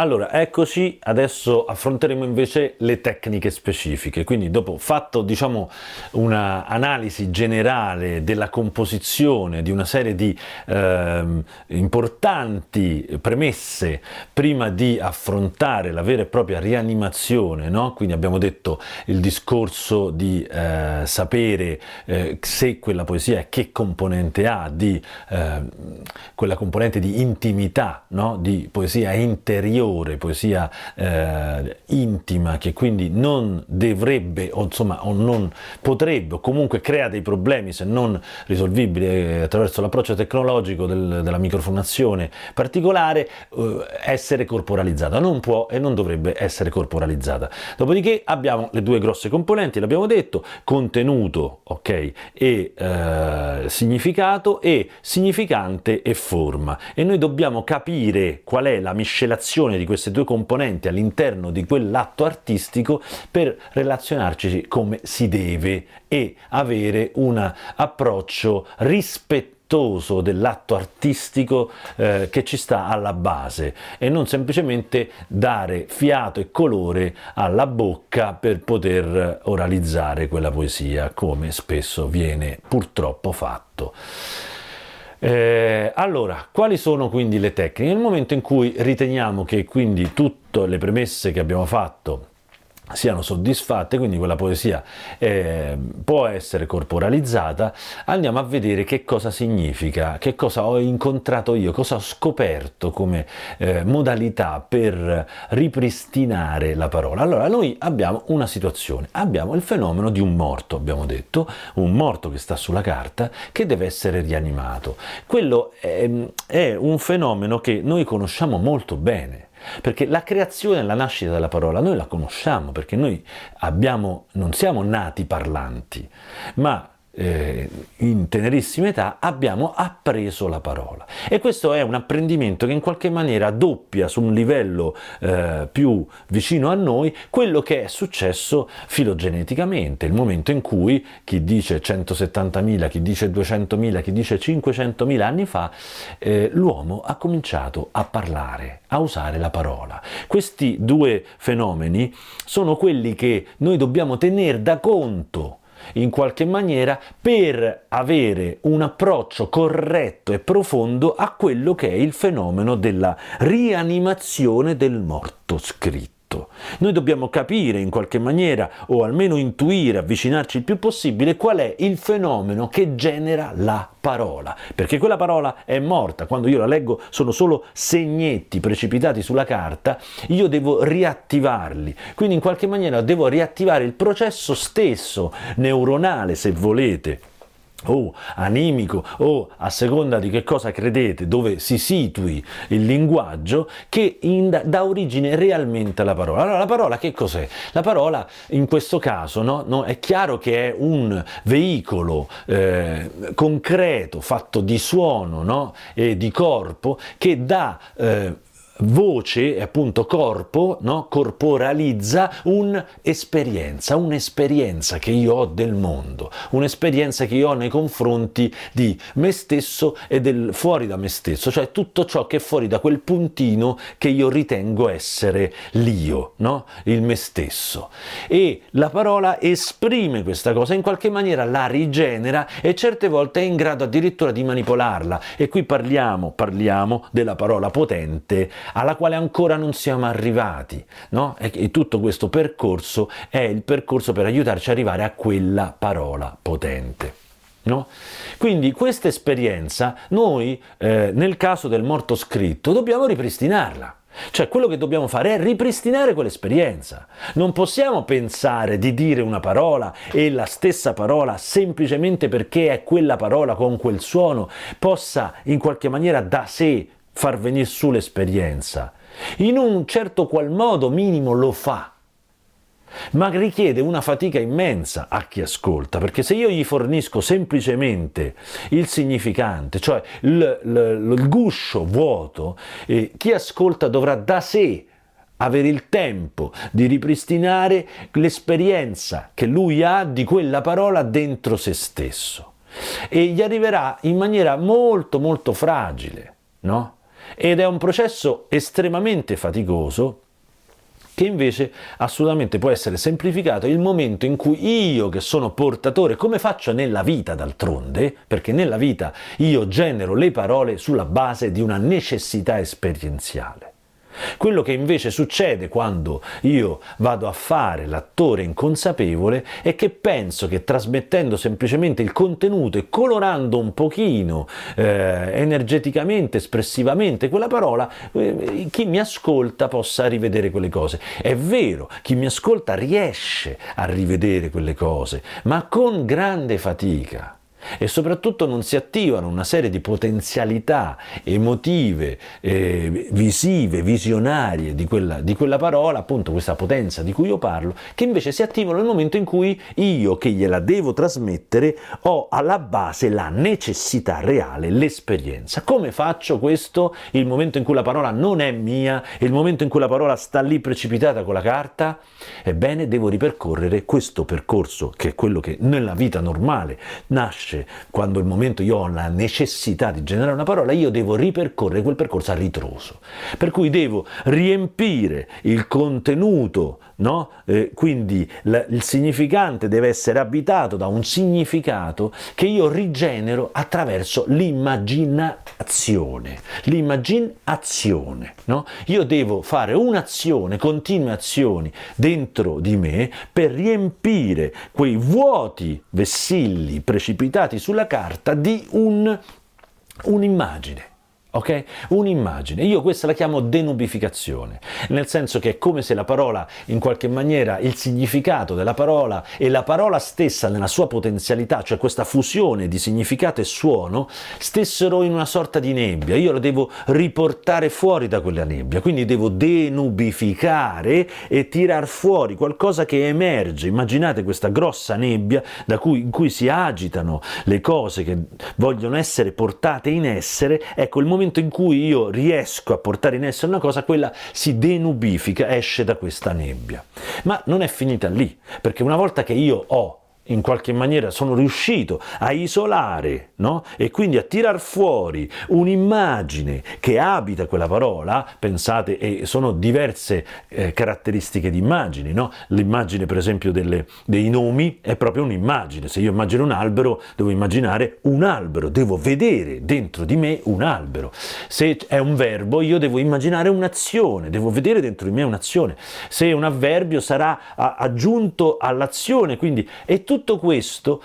Allora, eccoci, adesso affronteremo invece le tecniche specifiche, quindi dopo fatto diciamo un'analisi generale della composizione di una serie di eh, importanti premesse prima di affrontare la vera e propria rianimazione, no? quindi abbiamo detto il discorso di eh, sapere eh, se quella poesia che componente ha, di ehm, quella componente di intimità, no? di poesia interiore, interiore, poesia eh, intima, che quindi non dovrebbe, o insomma, o non potrebbe, o comunque crea dei problemi se non risolvibili eh, attraverso l'approccio tecnologico del, della microfonazione particolare, eh, essere corporalizzata. Non può e non dovrebbe essere corporalizzata. Dopodiché abbiamo le due grosse componenti, l'abbiamo detto, contenuto, ok, e eh, significato e significante e forma. E noi dobbiamo capire qual è la miscelazione di queste due componenti all'interno di quell'atto artistico per relazionarci come si deve e avere un approccio rispettoso dell'atto artistico eh, che ci sta alla base e non semplicemente dare fiato e colore alla bocca per poter oralizzare quella poesia come spesso viene purtroppo fatto. Eh, allora, quali sono quindi le tecniche? Nel momento in cui riteniamo che quindi tutte le premesse che abbiamo fatto siano soddisfatte, quindi quella poesia eh, può essere corporalizzata, andiamo a vedere che cosa significa, che cosa ho incontrato io, cosa ho scoperto come eh, modalità per ripristinare la parola. Allora, noi abbiamo una situazione, abbiamo il fenomeno di un morto, abbiamo detto, un morto che sta sulla carta che deve essere rianimato. Quello è, è un fenomeno che noi conosciamo molto bene perché la creazione, la nascita della parola, noi la conosciamo perché noi abbiamo, non siamo nati parlanti, ma eh, in tenerissima età abbiamo appreso la parola e questo è un apprendimento che in qualche maniera doppia su un livello eh, più vicino a noi quello che è successo filogeneticamente, il momento in cui chi dice 170.000, chi dice 200.000, chi dice 500.000 anni fa, eh, l'uomo ha cominciato a parlare, a usare la parola. Questi due fenomeni sono quelli che noi dobbiamo tenere da conto in qualche maniera per avere un approccio corretto e profondo a quello che è il fenomeno della rianimazione del morto scritto tutto. Noi dobbiamo capire in qualche maniera, o almeno intuire, avvicinarci il più possibile, qual è il fenomeno che genera la parola. Perché quella parola è morta, quando io la leggo sono solo segnetti precipitati sulla carta, io devo riattivarli. Quindi in qualche maniera devo riattivare il processo stesso, neuronale se volete o animico o a seconda di che cosa credete dove si situi il linguaggio che in, dà origine realmente alla parola allora la parola che cos'è? la parola in questo caso no, no, è chiaro che è un veicolo eh, concreto fatto di suono no, e di corpo che dà eh, voce appunto corpo, no? corporalizza un'esperienza, un'esperienza che io ho del mondo, un'esperienza che io ho nei confronti di me stesso e del fuori da me stesso, cioè tutto ciò che è fuori da quel puntino che io ritengo essere l'io, no? il me stesso. E la parola esprime questa cosa, in qualche maniera la rigenera e certe volte è in grado addirittura di manipolarla. E qui parliamo, parliamo della parola potente alla quale ancora non siamo arrivati. No? E, tutto questo percorso è il percorso per aiutarci ad arrivare a quella parola potente. No? Quindi questa esperienza noi eh, nel caso del morto scritto dobbiamo ripristinarla. Cioè quello che dobbiamo fare è ripristinare quell'esperienza. Non possiamo pensare di dire una parola e la stessa parola semplicemente perché è quella parola con quel suono possa in qualche maniera da sé far venire su l'esperienza. In un certo qual modo minimo lo fa, ma richiede una fatica immensa a chi ascolta, perché se io gli fornisco semplicemente il significante, cioè il, il, il guscio vuoto, eh, chi ascolta dovrà da sé avere il tempo di ripristinare l'esperienza che lui ha di quella parola dentro se stesso e gli arriverà in maniera molto molto fragile, no? Ed è un processo estremamente faticoso che invece assolutamente può essere semplificato il momento in cui io che sono portatore, come faccio nella vita d'altronde, perché nella vita io genero le parole sulla base di una necessità esperienziale. Quello che invece succede quando io vado a fare l'attore inconsapevole è che penso che trasmettendo semplicemente il contenuto e colorando un pochino eh, energeticamente, espressivamente quella parola, eh, chi mi ascolta possa rivedere quelle cose. È vero, chi mi ascolta riesce a rivedere quelle cose, ma con grande fatica e soprattutto non si attivano una serie di potenzialità emotive, eh, visive, visionarie di quella, di quella, parola, appunto questa potenza di cui io parlo, che invece si attivano nel momento in cui io che gliela devo trasmettere ho alla base la necessità reale, l'esperienza. Come faccio questo? Il momento in cui la parola non è mia, il momento in cui la parola sta lì precipitata con la carta? Ebbene, devo ripercorrere questo percorso, che è quello che nella vita normale nasce nasce quando il momento io ho la necessità di generare una parola, io devo ripercorrere quel percorso a ritroso. Per cui devo riempire il contenuto, no? Eh, quindi l- il significante deve essere abitato da un significato che io rigenero attraverso l'immaginazione. L'immaginazione, no? Io devo fare un'azione, continue azioni dentro di me per riempire quei vuoti vessilli precipitati sulla carta di un, un'immagine ok? Un'immagine. Io questa la chiamo denubificazione, nel senso che è come se la parola, in qualche maniera, il significato della parola e la parola stessa nella sua potenzialità, cioè questa fusione di significato e suono, stessero in una sorta di nebbia. Io la devo riportare fuori da quella nebbia, quindi devo denubificare e tirar fuori qualcosa che emerge. Immaginate questa grossa nebbia cui, in cui si agitano le cose che vogliono essere portate in essere. Ecco, il momento momento in cui io riesco a portare in essere una cosa, quella si denubifica, esce da questa nebbia. Ma non è finita lì, perché una volta che io ho in qualche maniera sono riuscito a isolare no? e quindi a tirar fuori un'immagine che abita quella parola, pensate, e sono diverse eh, caratteristiche di immagini, no? l'immagine per esempio delle, dei nomi è proprio un'immagine, se io immagino un albero devo immaginare un albero, devo vedere dentro di me un albero, se è un verbo io devo immaginare un'azione, devo vedere dentro di me un'azione, se un avverbio sarà a, aggiunto all'azione, quindi è tutto tutto questo,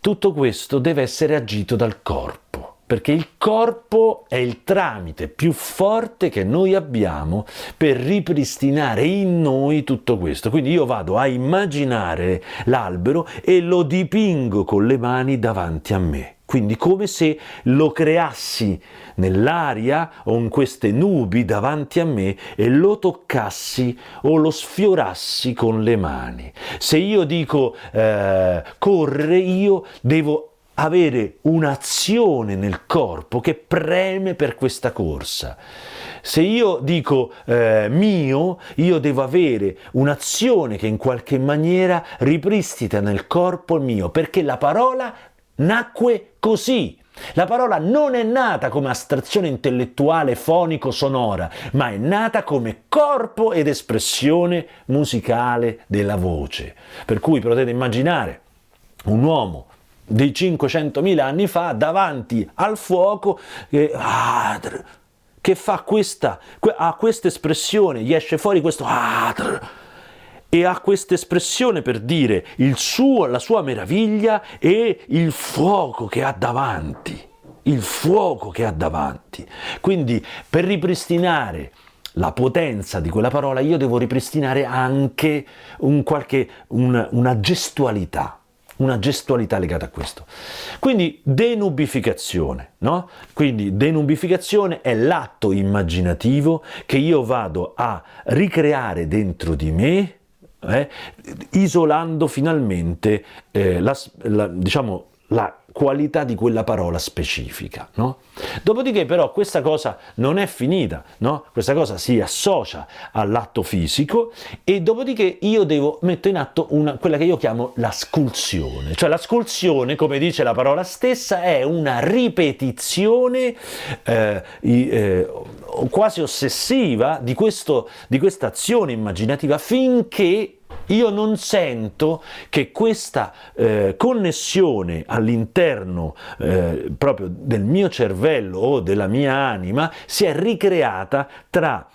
tutto questo deve essere agito dal corpo perché il corpo è il tramite più forte che noi abbiamo per ripristinare in noi tutto questo. Quindi io vado a immaginare l'albero e lo dipingo con le mani davanti a me. Quindi come se lo creassi nell'aria o in queste nubi davanti a me e lo toccassi o lo sfiorassi con le mani. Se io dico eh, correre, io devo avere un'azione nel corpo che preme per questa corsa. Se io dico eh, mio, io devo avere un'azione che in qualche maniera ripristina nel corpo il mio, perché la parola nacque così. La parola non è nata come astrazione intellettuale fonico-sonora, ma è nata come corpo ed espressione musicale della voce. Per cui potete immaginare un uomo di 500.000 anni fa davanti al fuoco che, ah, che fa questa, ha questa espressione, gli esce fuori questo ah, e ha questa espressione per dire suo, la sua meraviglia e il fuoco che ha davanti, il fuoco che ha davanti. Quindi per ripristinare la potenza di quella parola io devo ripristinare anche un qualche, un, una gestualità una gestualità legata a questo. Quindi denubificazione, no? Quindi denubificazione è l'atto immaginativo che io vado a ricreare dentro di me eh, isolando finalmente eh, la, la, diciamo, la qualità di quella parola specifica. No? Dopodiché però questa cosa non è finita, no? questa cosa si associa all'atto fisico e dopodiché io devo mettere in atto una, quella che io chiamo la sculsione, cioè la sculsione, come dice la parola stessa, è una ripetizione eh, eh, quasi ossessiva di, questo, di questa azione immaginativa finché io non sento che questa eh, connessione all'interno eh, proprio del mio cervello o della mia anima sia ricreata tra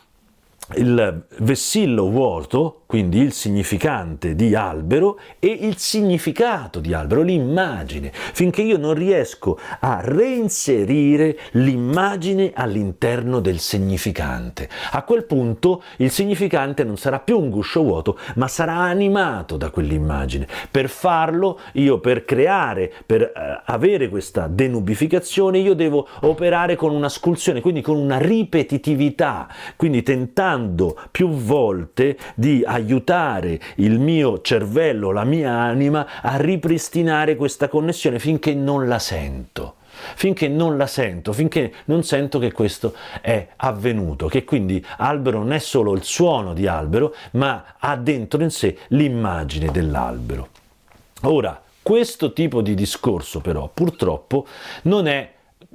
il vessillo vuoto, quindi il significante di albero, e il significato di albero, l'immagine, finché io non riesco a reinserire l'immagine all'interno del significante. A quel punto il significante non sarà più un guscio vuoto, ma sarà animato da quell'immagine. Per farlo, io per creare, per eh, avere questa denubificazione, io devo operare con una sculsione, quindi con una ripetitività, quindi tentando cercando più volte di aiutare il mio cervello, la mia anima a ripristinare questa connessione finché non la sento finché non la sento, finché non sento che questo è avvenuto, che quindi albero non è solo il suono di albero, ma ha dentro in sé l'immagine dell'albero. Ora, questo tipo di discorso però purtroppo non è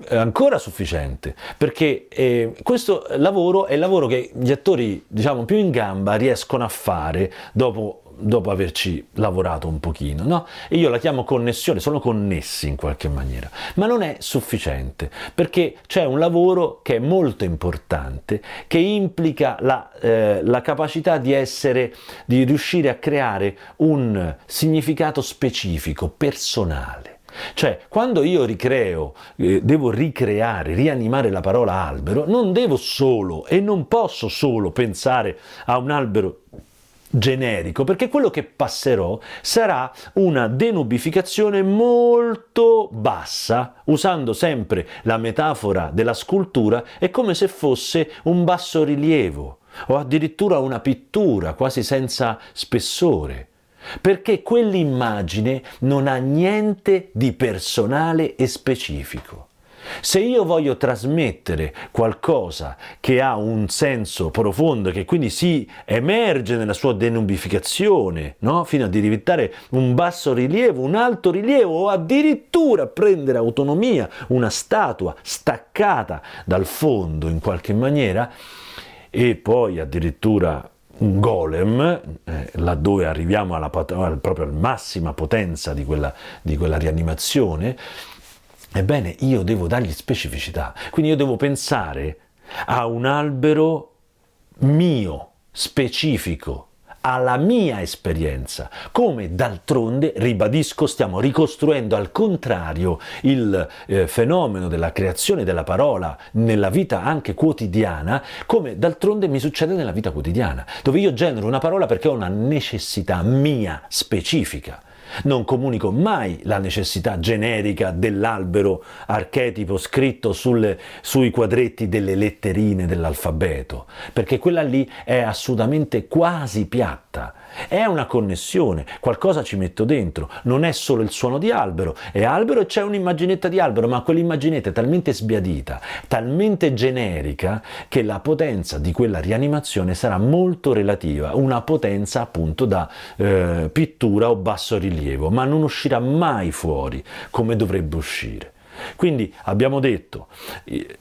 ancora sufficiente perché eh, questo lavoro è il lavoro che gli attori diciamo più in gamba riescono a fare dopo dopo averci lavorato un pochino, no? E io la chiamo connessione, sono connessi in qualche maniera, ma non è sufficiente, perché c'è un lavoro che è molto importante, che implica la, eh, la capacità di essere, di riuscire a creare un significato specifico, personale. Cioè, quando io ricreo, eh, devo ricreare, rianimare la parola albero, non devo solo e non posso solo pensare a un albero generico, perché quello che passerò sarà una denubificazione molto bassa, usando sempre la metafora della scultura, è come se fosse un basso rilievo o addirittura una pittura quasi senza spessore perché quell'immagine non ha niente di personale e specifico. Se io voglio trasmettere qualcosa che ha un senso profondo, che quindi si emerge nella sua denubificazione, no? fino a diventare un basso rilievo, un alto rilievo o addirittura prendere autonomia, una statua staccata dal fondo in qualche maniera, e poi addirittura un golem, eh, laddove arriviamo alla, proprio alla massima potenza di quella, di quella rianimazione, ebbene io devo dargli specificità. Quindi io devo pensare a un albero mio, specifico, alla mia esperienza, come d'altronde, ribadisco, stiamo ricostruendo al contrario il eh, fenomeno della creazione della parola nella vita anche quotidiana, come d'altronde mi succede nella vita quotidiana, dove io genero una parola perché ho una necessità mia specifica. Non comunico mai la necessità generica dell'albero archetipo scritto sulle, sui quadretti delle letterine dell'alfabeto, perché quella lì è assolutamente quasi piatta. È una connessione, qualcosa ci metto dentro, non è solo il suono di albero, è albero e c'è un'immaginetta di albero, ma quell'immaginetta è talmente sbiadita, talmente generica, che la potenza di quella rianimazione sarà molto relativa, una potenza appunto da eh, pittura o basso rilievo, ma non uscirà mai fuori come dovrebbe uscire. Quindi abbiamo detto,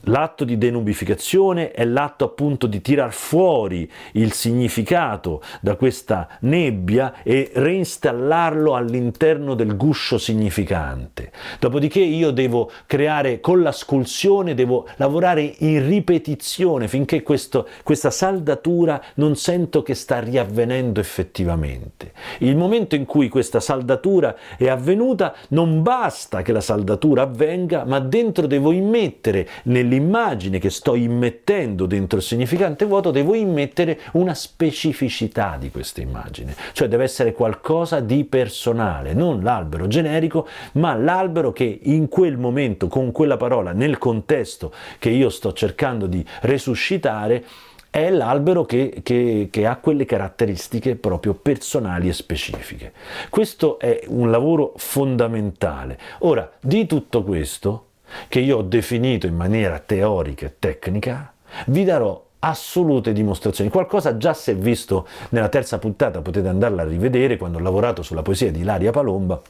l'atto di denubificazione è l'atto appunto di tirar fuori il significato da questa nebbia e reinstallarlo all'interno del guscio significante. Dopodiché io devo creare con la sculsione, devo lavorare in ripetizione finché questo, questa saldatura non sento che sta riavvenendo effettivamente. Il momento in cui questa saldatura è avvenuta non basta che la saldatura avvenga, avvenga, ma dentro devo immettere, nell'immagine che sto immettendo dentro il significante vuoto, devo immettere una specificità di questa immagine, cioè deve essere qualcosa di personale, non l'albero generico, ma l'albero che in quel momento, con quella parola, nel contesto che io sto cercando di resuscitare, è l'albero che, che, che, ha quelle caratteristiche proprio personali e specifiche. Questo è un lavoro fondamentale. Ora, di tutto questo, che io ho definito in maniera teorica e tecnica, vi darò assolute dimostrazioni. Qualcosa già si è visto nella terza puntata, potete andarla a rivedere quando ho lavorato sulla poesia di Ilaria Palomba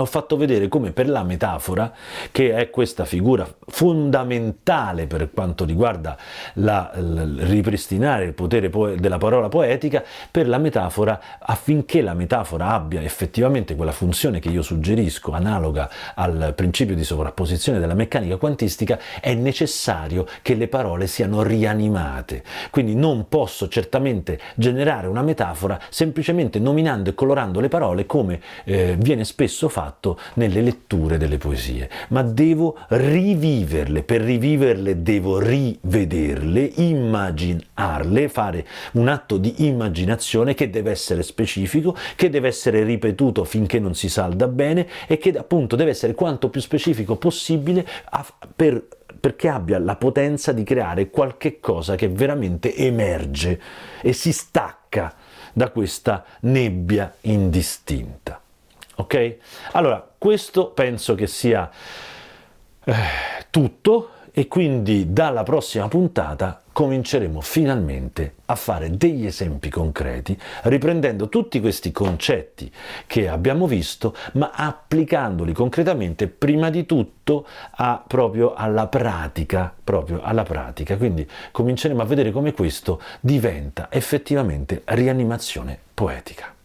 ho fatto vedere come per la metafora, che è questa figura fondamentale per quanto riguarda la, il ripristinare il potere della parola poetica, per la metafora, affinché la metafora abbia effettivamente quella funzione che io suggerisco, analoga al principio di sovrapposizione della meccanica quantistica, è necessario che le parole siano rianimate. Quindi non posso certamente generare una metafora semplicemente nominando e colorando le parole come eh, viene spesso fatto fatto nelle letture delle poesie, ma devo riviverle, per riviverle devo rivederle, immaginarle, fare un atto di immaginazione che deve essere specifico, che deve essere ripetuto finché non si salda bene e che appunto deve essere quanto più specifico possibile per perché abbia la potenza di creare qualche cosa che veramente emerge e si stacca da questa nebbia indistinta. Ok? Allora, questo penso che sia eh, tutto e quindi dalla prossima puntata cominceremo finalmente a fare degli esempi concreti, riprendendo tutti questi concetti che abbiamo visto, ma applicandoli concretamente prima di tutto a, proprio alla pratica, proprio alla pratica. Quindi cominceremo a vedere come questo diventa effettivamente rianimazione poetica.